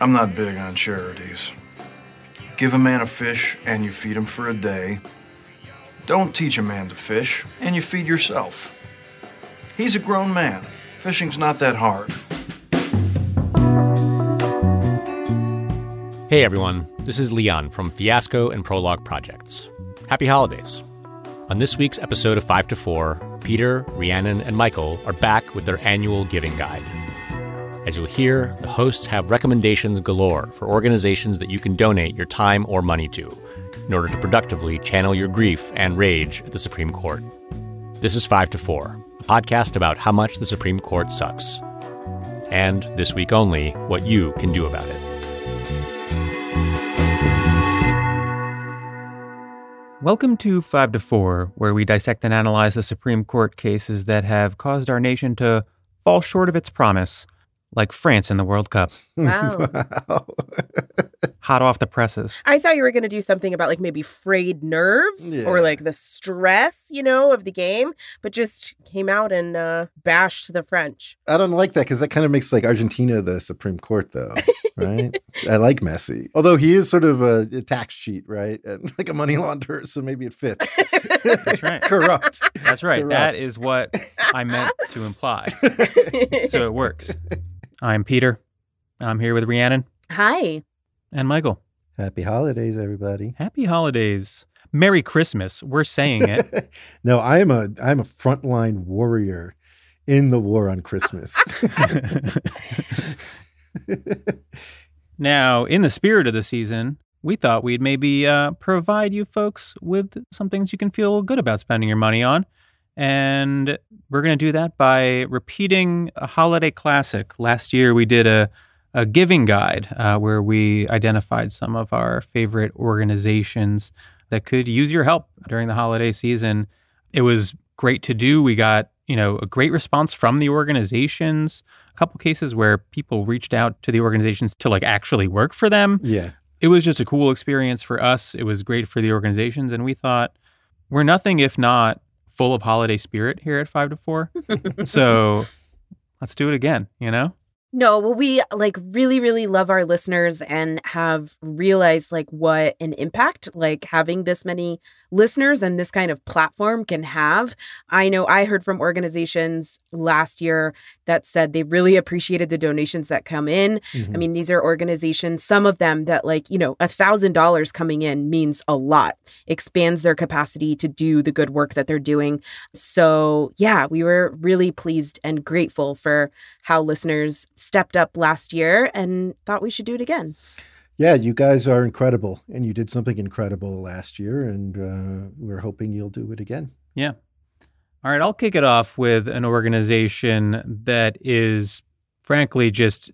I'm not big on charities. Give a man a fish and you feed him for a day. Don't teach a man to fish and you feed yourself. He's a grown man. Fishing's not that hard. Hey everyone, this is Leon from Fiasco and Prologue Projects. Happy holidays. On this week's episode of 5 to 4, Peter, Rhiannon, and Michael are back with their annual giving guide. As you'll hear, the hosts have recommendations galore for organizations that you can donate your time or money to in order to productively channel your grief and rage at the Supreme Court. This is 5 to 4, a podcast about how much the Supreme Court sucks. And this week only, what you can do about it. Welcome to 5 to 4, where we dissect and analyze the Supreme Court cases that have caused our nation to fall short of its promise like France in the World Cup. Wow. Hot off the presses. I thought you were going to do something about like maybe frayed nerves Yeah. or like the stress, you know, of the game, but just came out and uh, bashed the French. I don't like that because that kind of makes like Argentina the Supreme Court, though, right? I like Messi, although he is sort of a, a tax cheat, right? And like a money launderer, so maybe it fits. That's right. Corrupt. That's right. That Corrupt. is what I meant to imply. So it works. I'm Peter. I'm here with Rhiannon Hi. and Michael. Happy holidays, everybody. Happy holidays. Merry Christmas. We're saying it. no, I am a I'm a frontline warrior in the war on Christmas. now, in the spirit of the season, we thought we'd maybe uh, provide you folks with some things you can feel good about spending your money on. And we're going to do that by repeating a holiday classic. Last year, we did a, a giving guide uh, where we identified some of our favorite organizations that could use your help during the holiday season. It was great to do. We got, you know, a great response from the organizations. A couple cases where people reached out to the organizations to like actually work for them. yeah. It was just a cool experience for us. It was great for the organizations and we thought we're nothing if not full of holiday spirit here at 5 to 4. so let's do it again, you know? No, well, we like really, really love our listeners and have realized like what an impact like having this many listeners and this kind of platform can have. I know I heard from organizations last year that said they really appreciated the donations that come in. Mhm. I mean, these are organizations, some of them that like, you know, a thousand dollars coming in means a lot, expands their capacity to do the good work that they're doing. So yeah, we were really pleased and grateful for how listeners stepped up last year and thought we should do it again. yeah, you guys are incredible, and you did something incredible last year, and uh, we're hoping you'll do it again. Yeah. All right, I'll kick it off with an organization that is frankly just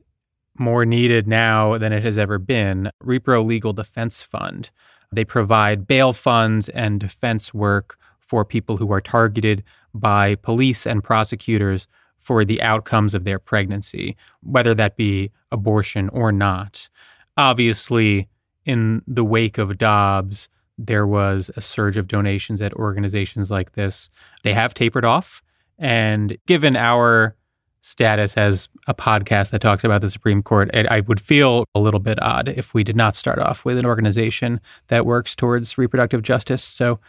more needed now than it has ever been Repro Legal Defense Fund. They provide bail funds and defense work for people who are targeted by police and prosecutors for the outcomes of their pregnancy, whether that be abortion or not. Obviously, in the wake of Dobbs, there was a surge of donations at organizations like this. They have tapered off. And given our status as a podcast that talks about the Supreme Court, it, I would feel a little bit odd if we did not start off with an organization that works towards reproductive justice. So,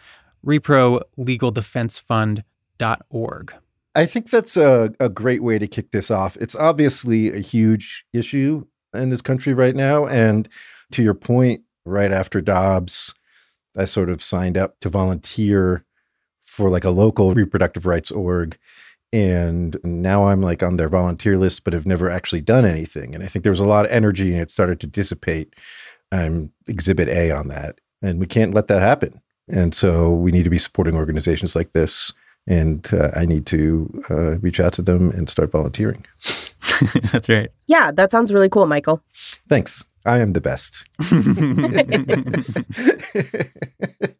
reprolegaldefensefund.org. I think that's a, a great way to kick this off. It's obviously a huge issue in this country right now. And to your point, right after Dobbs, I sort of signed up to volunteer for like a local reproductive rights org. And now I'm like on their volunteer list, but have never actually done anything. And I think there was a lot of energy and it started to dissipate. I'm exhibit A on that. And we can't let that happen. And so we need to be supporting organizations like this and uh, I need to uh, reach out to them and start volunteering. That's right. Yeah, that sounds really cool, Michael. Thanks. I am the best.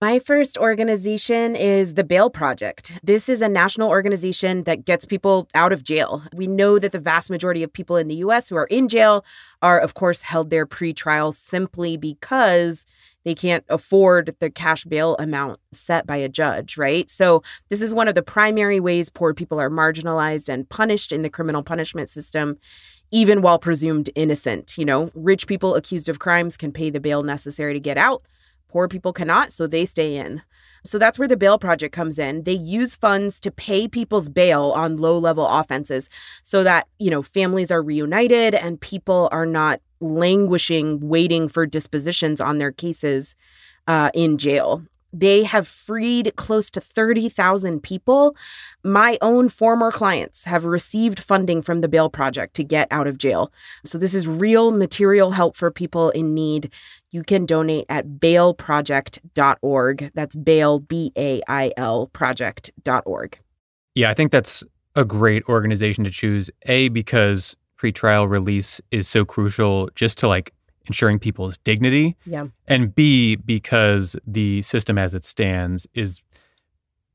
My first organization is the Bail Project. This is a national organization that gets people out of jail. We know that the vast majority of people in the US who are in jail are, of course, held there pre trial simply because they can't afford the cash bail amount set by a judge, right? So, this is one of the primary ways poor people are marginalized and punished in the criminal punishment system even while presumed innocent. You know, rich people accused of crimes can pay the bail necessary to get out. Poor people cannot, so they stay in. So that's where the Bail Project comes in. They use funds to pay people's bail on low level offenses so that, you know, families are reunited and people are not languishing, waiting for dispositions on their cases uh, in jail. They have freed close to 30,000 people. My own former clients have received funding from the Bail Project to get out of jail. So, this is real material help for people in need. You can donate at bailproject.org. That's bail, B A I L, project.org. Yeah, I think that's a great organization to choose. A, because pretrial release is so crucial just to like ensuring people's dignity. Yeah. And B, because the system as it stands is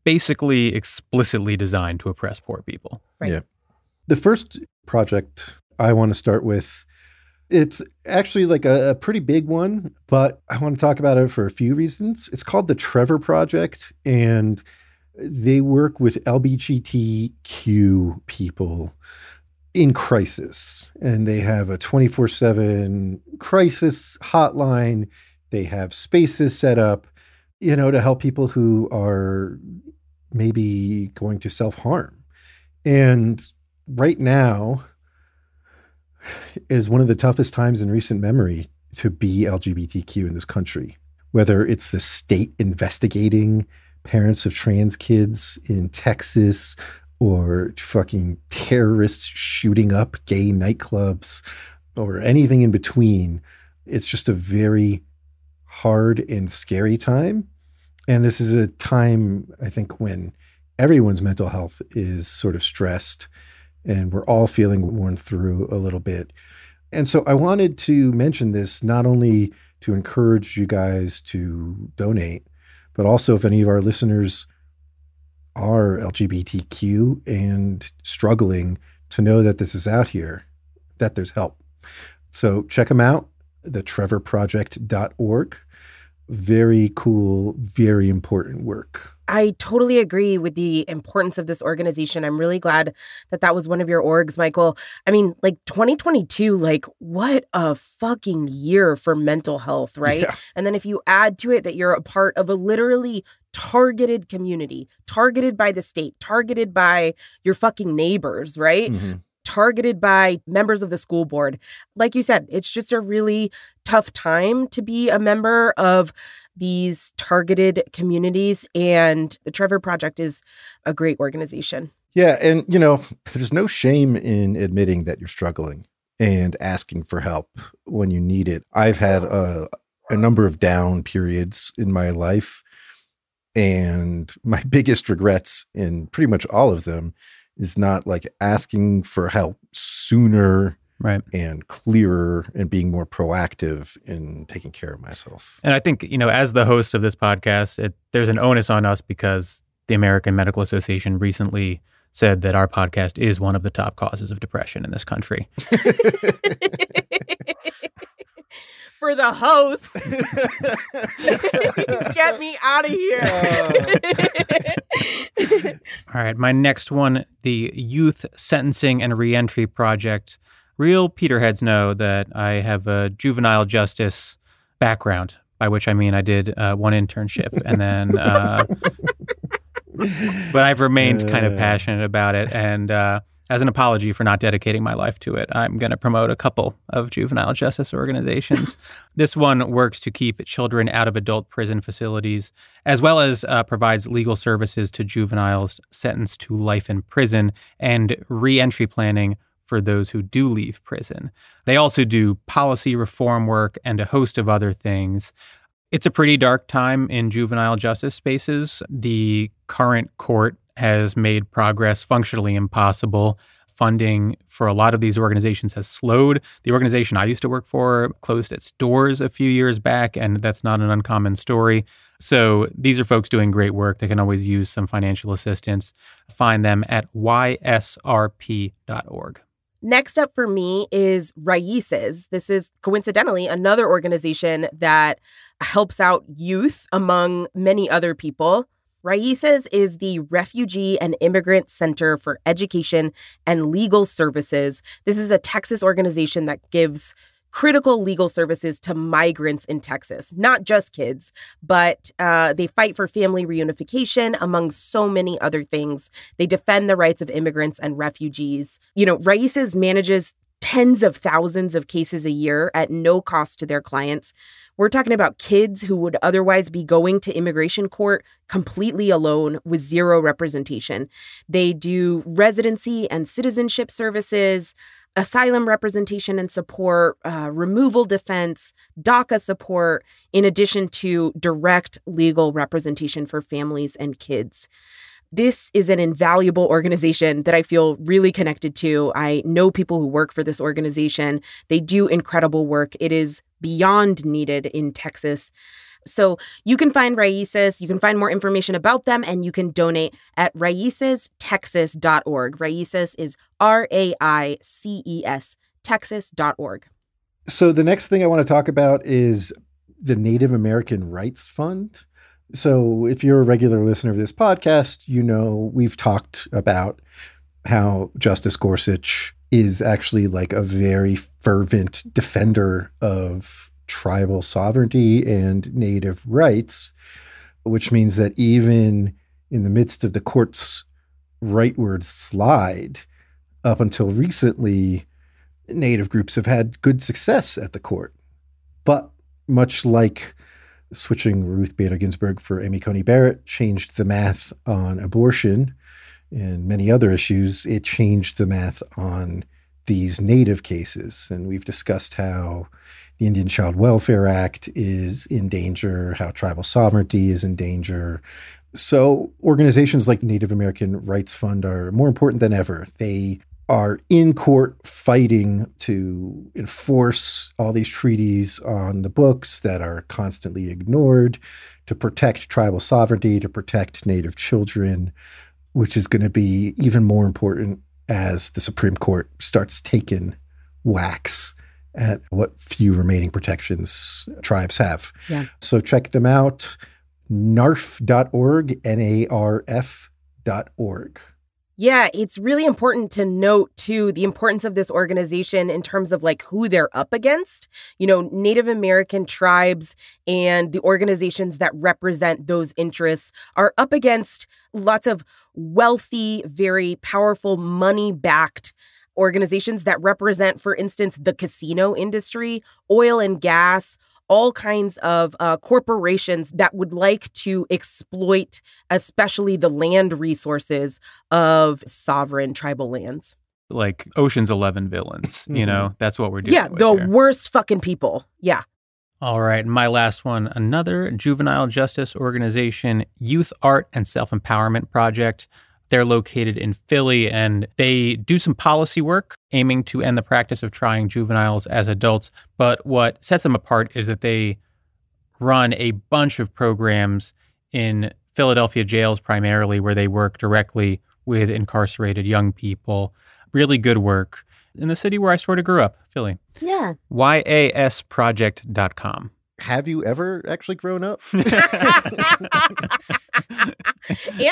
basically explicitly designed to oppress poor people. Right. Yeah. The first project I want to start with, it's actually like a, a pretty big one, but I want to talk about it for a few reasons. It's called the Trevor Project, and they work with LGBTQ people in crisis and they have a 24/7 crisis hotline. They have spaces set up you know to help people who are maybe going to self-harm. And right now is one of the toughest times in recent memory to be LGBTQ in this country whether it's the state investigating parents of trans kids in Texas or fucking terrorists shooting up gay nightclubs or anything in between. It's just a very hard and scary time. And this is a time, I think, when everyone's mental health is sort of stressed and we're all feeling worn through a little bit. And so I wanted to mention this not only to encourage you guys to donate, but also if any of our listeners are LGBTQ and struggling to know that this is out here, that there's help. So check them out, thetrevorproject.org. Very cool, very important work. I totally agree with the importance of this organization. I'm really glad that that was one of your orgs, Michael. I mean, like 2022, like what a fucking year for mental health, right? Yeah. And then if you add to it that you're a part of a literally targeted community, targeted by the state, targeted by your fucking neighbors, right? Mhm. targeted by members of the school board. Like you said, it's just a really tough time to be a member of these targeted communities. And the Trevor Project is a great organization. Yeah. And, you know, there's no shame in admitting that you're struggling and asking for help when you need it. I've had a, a number of down periods in my life. And my biggest regrets in pretty much all of them is not like asking for help sooner Right. and clearer and being more proactive in taking care of myself. And I think, you know, as the host of this podcast, it, there's an onus on us because the American Medical Association recently said that our podcast is one of the top causes of depression in this country. For the host, get me out of here. All right, my next one, the Youth Sentencing and Reentry Project. Real Peterheads know that I have a juvenile justice background, by which I mean I did uh, one internship and then, uh, but I've remained kind of passionate about it. And uh, as an apology for not dedicating my life to it, I'm going to promote a couple of juvenile justice organizations. this one works to keep children out of adult prison facilities, as well as uh, provides legal services to juveniles sentenced to life in prison and reentry planning for those who do leave prison. They also do policy reform work and a host of other things. It's a pretty dark time in juvenile justice spaces. The current court has made progress functionally impossible. Funding for a lot of these organizations has slowed. The organization I used to work for closed its doors a few years back, and that's not an uncommon story. So these are folks doing great work. They can always use some financial assistance. Find them at ysrp.org. Next up for me is Raices. This is coincidentally another organization that helps out youth among many other people. Raices is the Refugee and Immigrant Center for Education and Legal Services. This is a Texas organization that gives critical legal services to migrants in Texas, not just kids, but uh, they fight for family reunification, among so many other things. They defend the rights of immigrants and refugees. You know, Raices manages tens of thousands of cases a year at no cost to their clients. We're talking about kids who would otherwise be going to immigration court completely alone with zero representation. They do residency and citizenship services, asylum representation and support, uh, removal defense, DACA support, in addition to direct legal representation for families and kids. This is an invaluable organization that I feel really connected to. I know people who work for this organization. They do incredible work. It is beyond needed in Texas. So you can find Raices, you can find more information about them, and you can donate at raicestexas.org. Raices is R A I C E S, texas.org. So the next thing I want to talk about is the Native American Rights Fund. So if you're a regular listener of this podcast, you know we've talked about how Justice Gorsuch is actually like a very fervent defender of tribal sovereignty and native rights, which means that even in the midst of the court's rightward slide, up until recently, native groups have had good success at the court. But much like switching Ruth Bader Ginsburg for Amy Coney Barrett changed the math on abortion and many other issues, it changed the math on these native cases. And we've discussed how the Indian Child Welfare Act is in danger, how tribal sovereignty is in danger. So, organizations like the Native American Rights Fund are more important than ever. They are in court fighting to enforce all these treaties on the books that are constantly ignored, to protect tribal sovereignty, to protect Native children, which is going to be even more important as the Supreme Court starts taking whacks at what few remaining protections tribes have. Yeah. So check them out narf.org, N A R F.org. Yeah, it's really important to note too the importance of this organization in terms of like who they're up against. You know, Native American tribes and the organizations that represent those interests are up against lots of wealthy, very powerful, money backed organizations that represent, for instance, the casino industry, oil and gas, all kinds of uh, corporations that would like to exploit, especially the land resources of sovereign tribal lands. Like Ocean's Eleven villains, you know, that's what we're doing. Yeah, the here. worst fucking people. Yeah. All right, my last one another juvenile justice organization, Youth Art and Self Empowerment Project. They're located in Philly and they do some policy work aiming to end the practice of trying juveniles as adults. But what sets them apart is that they run a bunch of programs in Philadelphia jails primarily, where they work directly with incarcerated young people. Really good work in the city where I sort of grew up, Philly. Yeah. YASproject.com. Have you ever actually grown up? and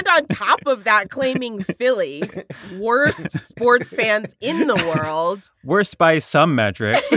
on top of that, claiming Philly, worst sports fans in the world. Worst by some metrics.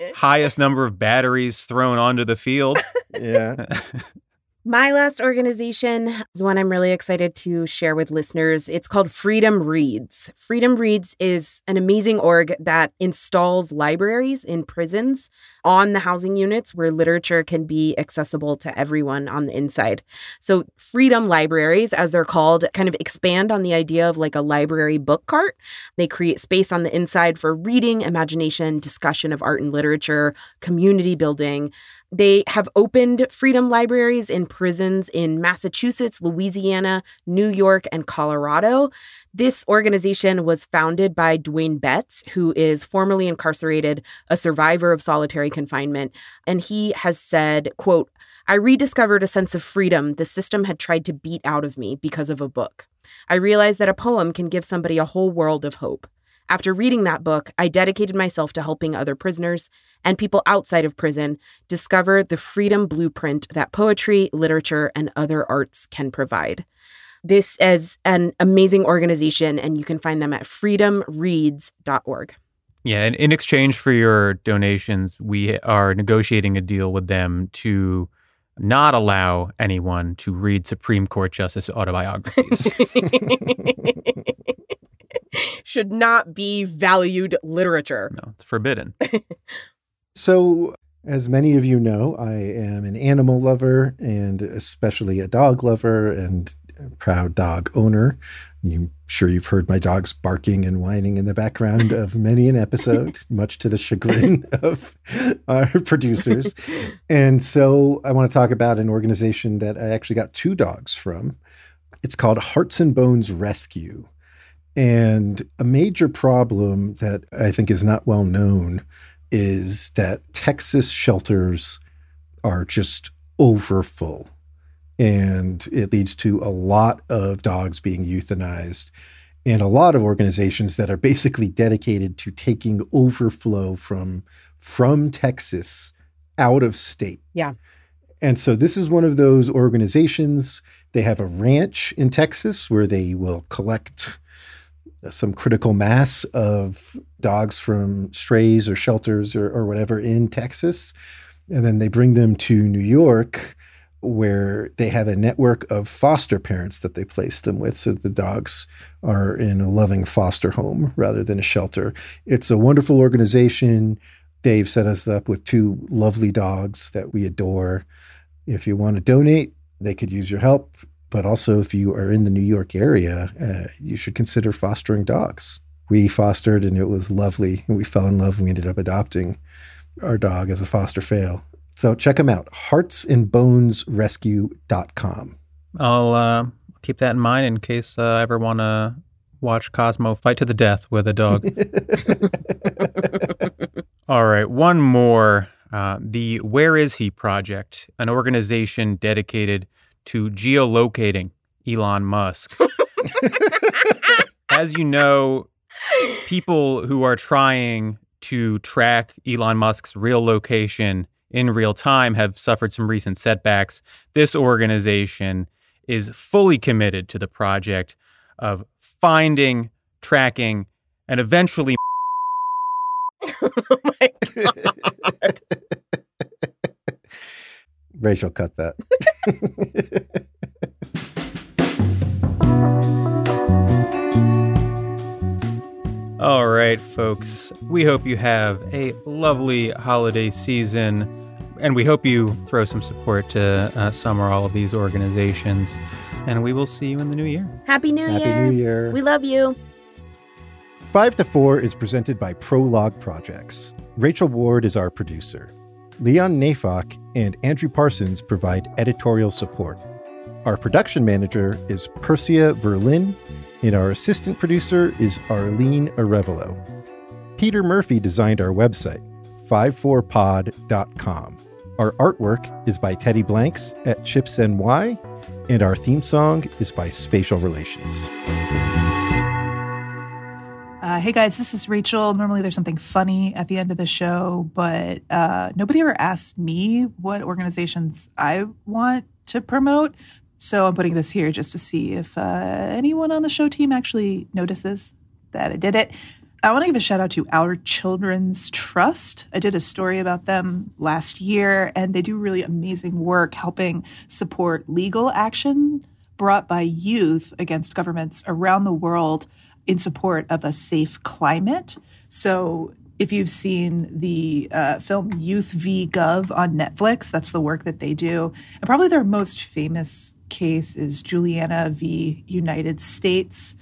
Highest number of batteries thrown onto the field. yeah. My last organization is one I'm really excited to share with listeners. It's called Freedom Reads. Freedom Reads is an amazing org that installs libraries in prisons on the housing units where literature can be accessible to everyone on the inside. So, freedom libraries, as they're called, kind of expand on the idea of like a library book cart. They create space on the inside for reading, imagination, discussion of art and literature, community building. They have opened freedom libraries in prisons in Massachusetts, Louisiana, New York, and Colorado. This organization was founded by Dwayne Betts, who is formerly incarcerated, a survivor of solitary confinement, and he has said, quote, I rediscovered a sense of freedom the system had tried to beat out of me because of a book. I realized that a poem can give somebody a whole world of hope. After reading that book, I dedicated myself to helping other prisoners and people outside of prison discover the freedom blueprint that poetry, literature, and other arts can provide. This is an amazing organization, and you can find them at freedomreads.org. Yeah, and in exchange for your donations, we are negotiating a deal with them to not allow anyone to read Supreme Court justice autobiographies. Should not be valued literature. no, it's forbidden. So, as many of you know, I am an animal lover and especially a dog lover and proud dog owner. I'm sure you've heard my dogs barking and whining in the background of many an episode, much to the chagrin of our producers. And so, I want to talk about an organization that I actually got two dogs from. It's called Hearts and Bones Rescue. And a major problem that I think is not well known is that Texas shelters are just overfull. And it leads to a lot of dogs being euthanized and a lot of organizations that are basically dedicated to taking overflow from from Texas out of state. Yeah. And so this is one of those organizations. They have a ranch in Texas where they will collect some critical mass of dogs from strays or shelters or, or whatever in Texas. And then they bring them to New York, where they have a network of foster parents that they place them with. So the dogs are in a loving foster home rather than a shelter. It's a wonderful organization. Dave set us up with two lovely dogs that we adore. If you want to donate, they could use your help. But also, if you are in the New York area, uh, you should consider fostering dogs. We fostered and it was lovely. We fell in love. And we ended up adopting our dog as a foster fail. So check them out heartsandbonesrescue.com. I'll uh, keep that in mind in case uh, I ever want to watch Cosmo fight to the death with a dog. All right, one more. Uh, the Where Is He Project, an organization dedicated to geolocating Elon Musk. As you know, people who are trying to track Elon Musk's real location in real time have suffered some recent setbacks. This organization is fully committed to the project of finding, tracking, and eventually oh my God. Rachel, cut that. All right, folks. We hope you have a lovely holiday season, and we hope you throw some support to uh, some or all of these organizations. And we will see you in the new year. Happy New Happy Year. New Year. We love you. Five to Four is presented by Prologue Projects. Rachel Ward is our producer. Leon Neyfakh and Andrew Parsons provide editorial support. Our production manager is Percia Verlin, and our assistant producer is Arlene Arevalo. Peter Murphy designed our website, 54pod.com. Our artwork is by Teddy Blanks at Chips NY, and our theme song is by Spatial Relations. Uh, hey guys, this is Rachel. Normally there's something funny at the end of the show, but uh, nobody ever asked me what organizations I want to promote. So I'm putting this here just to see if uh, anyone on the show team actually notices that I did it. I want to give a shout out to Our Children's Trust. I did a story about them last year, and they do really amazing work helping support legal action brought by youth against governments around the world in support of a safe climate. So, if you've seen the uh, film Youth v. Gov on Netflix, that's the work that they do. And probably their most famous case is Juliana v. United States.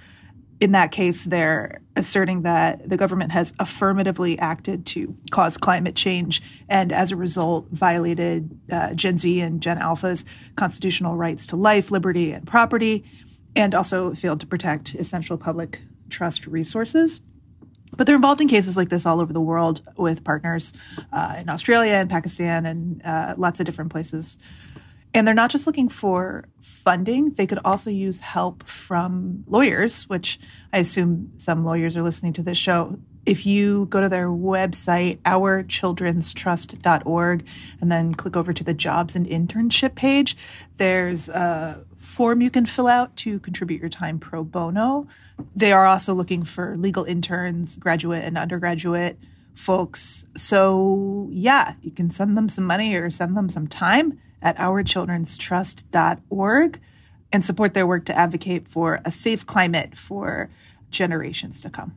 In that case, they're asserting that the government has affirmatively acted to cause climate change and, as a result, violated uh, Gen Z and Gen Alpha's constitutional rights to life, liberty, and property, and also failed to protect essential public trust resources. But they're involved in cases like this all over the world with partners uh, in Australia and Pakistan and uh, lots of different places. And they're not just looking for funding, they could also use help from lawyers, which I assume some lawyers are listening to this show. If you go to their website, ourchildrenstrust.org, and then click over to the jobs and internship page, there's a form you can fill out to contribute your time pro bono. They are also looking for legal interns, graduate and undergraduate folks. So, yeah, you can send them some money or send them some time at ourchildrenstrust.org and support their work to advocate for a safe climate for generations to come.